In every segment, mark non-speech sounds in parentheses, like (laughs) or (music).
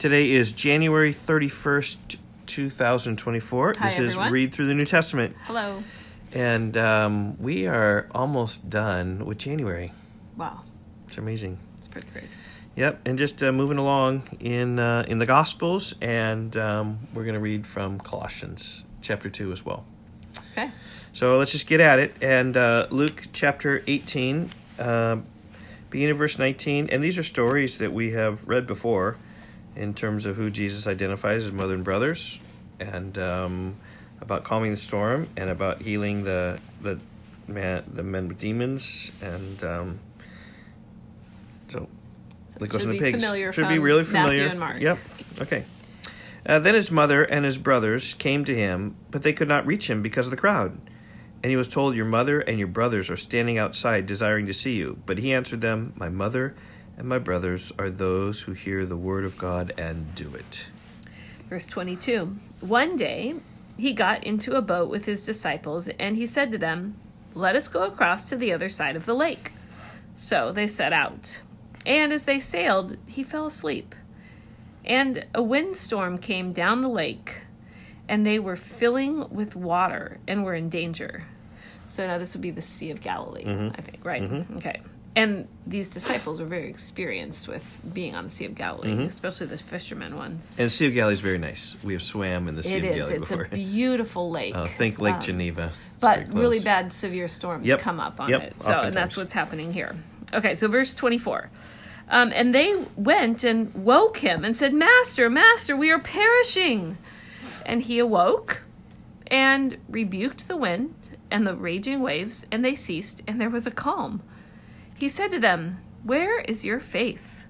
Today is January 31st, 2024. Hi, this is. Read Through the New Testament. Hello. And um, we are almost done with January. Wow, It's amazing. it's pretty crazy. Yep, and just uh, moving along in uh, in the Gospels, and um, we're going to read from Colossians chapter 2 as well. Okay. So let's just get at it. And uh, Luke chapter 18, uh, beginning of verse 19. And these are stories that we have read before in terms of who Jesus identifies as mother and brothers, and um, about calming the storm, and about healing the the man the men with demons, and um, so So it goes should the pigs. Should be really familiar. And. Yep. Okay. Uh, then his mother and his brothers came to him, but they could not reach him because of the crowd. And he was told, Your mother and your brothers are standing outside desiring to see you. But he answered them, My mother and my brothers are those who hear the word of God and do it. Verse 22. One day he got into a boat with his disciples, and he said to them, Let us go across to the other side of the lake. So they set out. And as they sailed, he fell asleep. And a windstorm came down the lake, and they were filling with water and were in danger. So now this would be the Sea of Galilee, mm-hmm. I think, right? Mm-hmm. Okay. And these disciples were very experienced with being on the Sea of Galilee, especially the fishermen ones. And the Sea of Galilee is very nice. We have swam in the Sea It of is. Galilee It's before. a beautiful lake. (laughs) Uh, think Lake Um, Geneva. It's but really bad severe storms Yep. come up on Yep. it. So and that's what's happening here. Okay, so verse 24. Um, and they went and woke him and said, Master, Master, we are perishing. And he awoke and rebuked the wind and the raging waves, and they ceased, and there was a calm. He said to them, Where is your faith?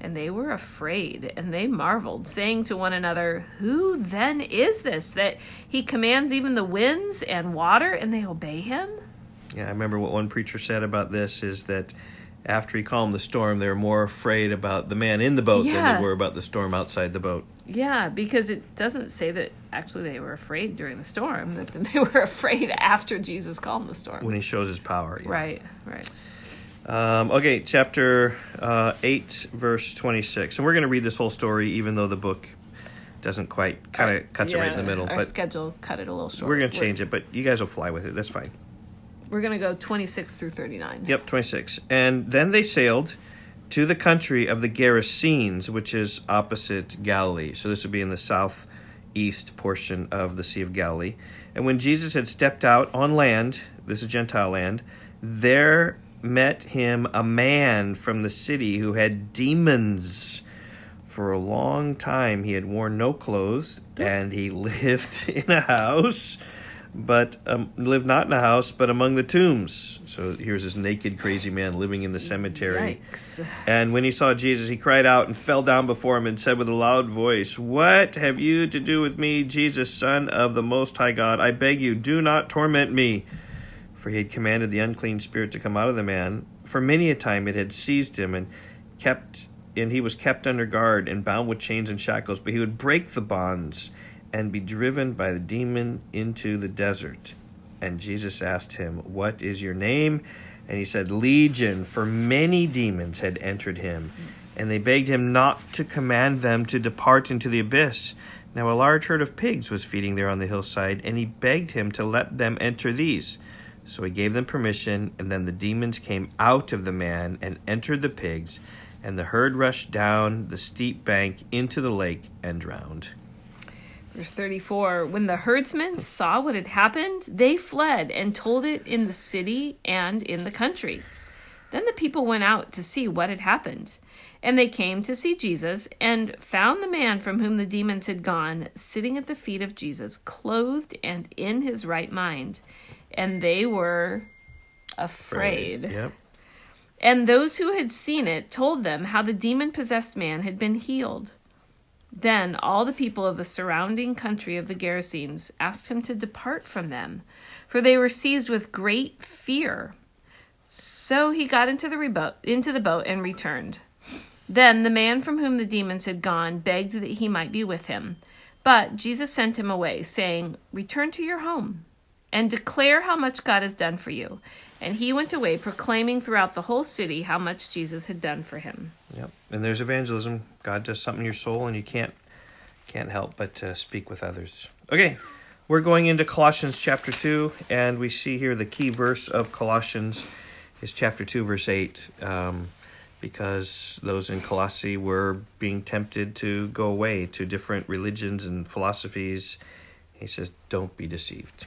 And they were afraid, and they marveled, saying to one another, Who then is this that he commands even the winds and water, and they obey him? Yeah, I remember what one preacher said about this is that after he calmed the storm, they were more afraid about the man in the boat than they were about the storm outside the boat. Yeah, because it doesn't say that actually they were afraid during the storm, (laughs) that they were afraid after Jesus calmed the storm. when he shows his power. yeah. Right, right. Um, okay, chapter uh, 8, verse 26. And we're going to read this whole story, even though the book doesn't quite, kind of cuts it right in the middle. Our But schedule cut it a little short. we're going to change it, but you guys will fly with it. That's fine. We're going to go 26 through 39. Yep, 26. And then they sailed to the country of the Gerasenes, which is opposite Galilee. So this would be in the southeast portion of the Sea of Galilee. And when Jesus had stepped out on land, this is Gentile land, there met him a man from the city who had demons. For a long time he had worn no clothes, and he (laughs) lived in a house but um, lived not in a house, but among the tombs. So here's this naked, crazy man living in the cemetery. Yikes. And when he saw Jesus, he cried out and fell down before him and said with a loud voice, What have you to do with me, Jesus, Son of the Most High God? I beg you, do not torment me. For he had commanded the unclean spirit to come out of the man. For many a time it had seized him and kept and he was kept under guard and bound with chains and shackles, but he would break the bonds and be driven by the demon into the desert. And Jesus asked him, What is your name? And he said, Legion, for many demons had entered him. And they begged him not to command them to depart into the abyss. Now a large herd of pigs was feeding there on the hillside, and he begged him to let them enter these. So he gave them permission, and then the demons came out of the man and entered the pigs, and the herd rushed down the steep bank into the lake and drowned. Verse 34 When the herdsmen saw what had happened, they fled and told it in the city and in the country. Then the people went out to see what had happened. And they came to see Jesus and found the man from whom the demons had gone sitting at the feet of Jesus, clothed and in his right mind. And they were afraid. Yep. And those who had seen it told them how the demon possessed man had been healed. Then all the people of the surrounding country of the Gerasenes asked him to depart from them, for they were seized with great fear. So he got into the rebo- into the boat and returned. Then the man from whom the demons had gone begged that he might be with him. But Jesus sent him away, saying, Return to your home and declare how much God has done for you. And he went away proclaiming throughout the whole city how much Jesus had done for him. Yep. And there's evangelism. God does something in your soul, and you can't can't help but uh, speak with others. Okay, we're going into Colossians chapter two, and we see here the key verse of Colossians is chapter two, verse eight, um, because those in Colossae were being tempted to go away to different religions and philosophies. He says, "Don't be deceived."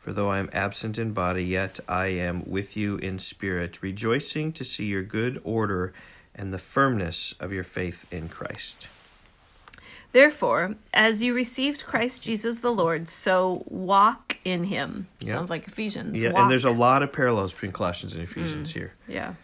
For though I am absent in body, yet I am with you in spirit, rejoicing to see your good order and the firmness of your faith in Christ. Therefore, as you received Christ Jesus the Lord, so walk in him. Yeah. Sounds like Ephesians. Yeah, walk. and there's a lot of parallels between Colossians and Ephesians here. Yeah.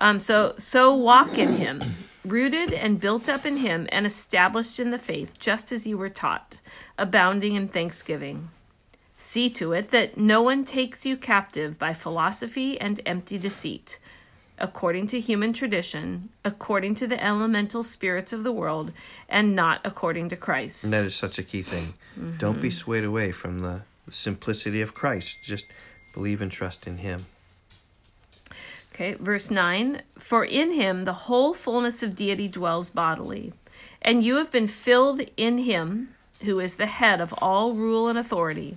Um, so so walk in him, rooted and built up in him and established in the faith, just as you were taught, abounding in thanksgiving. See to it that no one takes you captive by philosophy and empty deceit, according to human tradition, according to the elemental spirits of the world, and not according to Christ. And that is such a key thing. Don't be mm-hmm. swayed away from the simplicity of Christ. Just believe and trust in Him. Okay, verse 9 For in him the whole fullness of deity dwells bodily, and you have been filled in him, who is the head of all rule and authority.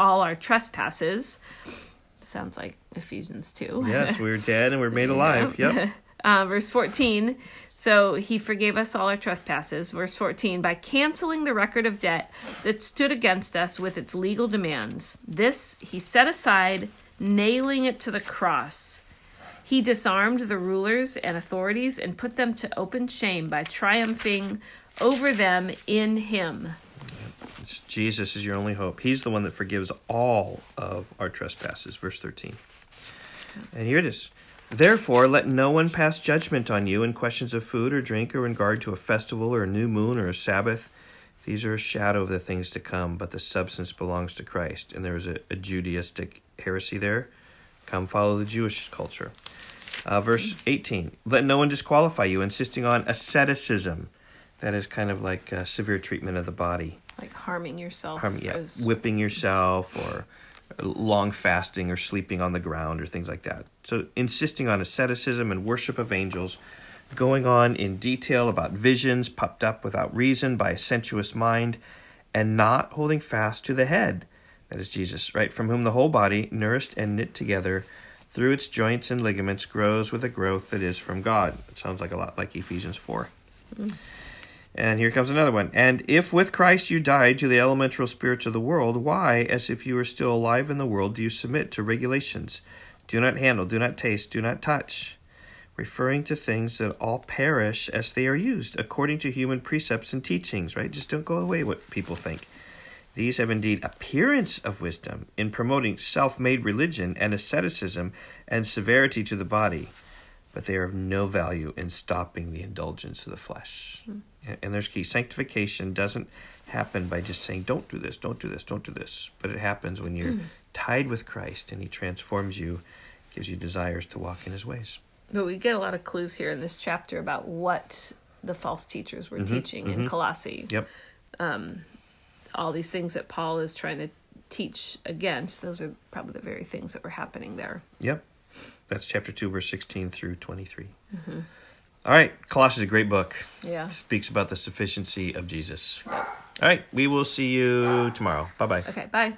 all our trespasses. Sounds like Ephesians 2. Yes, we were dead and we are made (laughs) alive. Yep. (laughs) Uh, verse 14. So he forgave us all our trespasses. Verse 14. By canceling the record of debt that stood against us with its legal demands. This he set aside, nailing it to the cross. He disarmed the rulers and authorities and put them to open shame by triumphing over them in him. It's Jesus is your only hope. He's the one that forgives all of our trespasses. Verse 13. And here it is. Therefore, let no one pass judgment on you in questions of food or drink or in regard to a festival or a new moon or a Sabbath. These are a shadow of the things to come, but the substance belongs to Christ. And there is a, a Judaistic heresy there. Come follow the Jewish culture. Uh, verse 18 Let no one disqualify you, insisting on asceticism. That is kind of like uh, severe treatment of the body. Like harming yourself. Harm, yeah, as- whipping yourself or long fasting or sleeping on the ground or things like that. So, insisting on asceticism and worship of angels, going on in detail about visions puffed up without reason by a sensuous mind, and not holding fast to the head, that is Jesus, right? From whom the whole body, nourished and knit together through its joints and ligaments, grows with a growth that is from God. It sounds like a lot like Ephesians 4. Mm. And here comes another one. And if with Christ you died to the elemental spirits of the world, why, as if you were still alive in the world, do you submit to regulations? Do not handle, do not taste, do not touch, referring to things that all perish as they are used, according to human precepts and teachings, right? Just don't go away what people think. These have indeed appearance of wisdom in promoting self made religion and asceticism and severity to the body, but they are of no value in stopping the indulgence of the flesh. Hmm. And- And there's key sanctification doesn't happen by just saying, don't do this, don't do this, don't do this, but it happens when you're hmm. tied with Christ and He transforms you, gives you desires to walk in His ways. But we get a lot of clues here in this chapter about what the false teachers were mm-hmm, teaching in mm-hmm. Colossae. Yep. Um, all these things that Paul is trying to teach against, those are probably the very things that were happening there. Yep. That's chapter 2, verse 16 through 23. Mm-hmm. All right. Colossians is a great book. Yeah. speaks about the sufficiency of Jesus. All right, we will see you tomorrow. Bye bye. Okay, bye.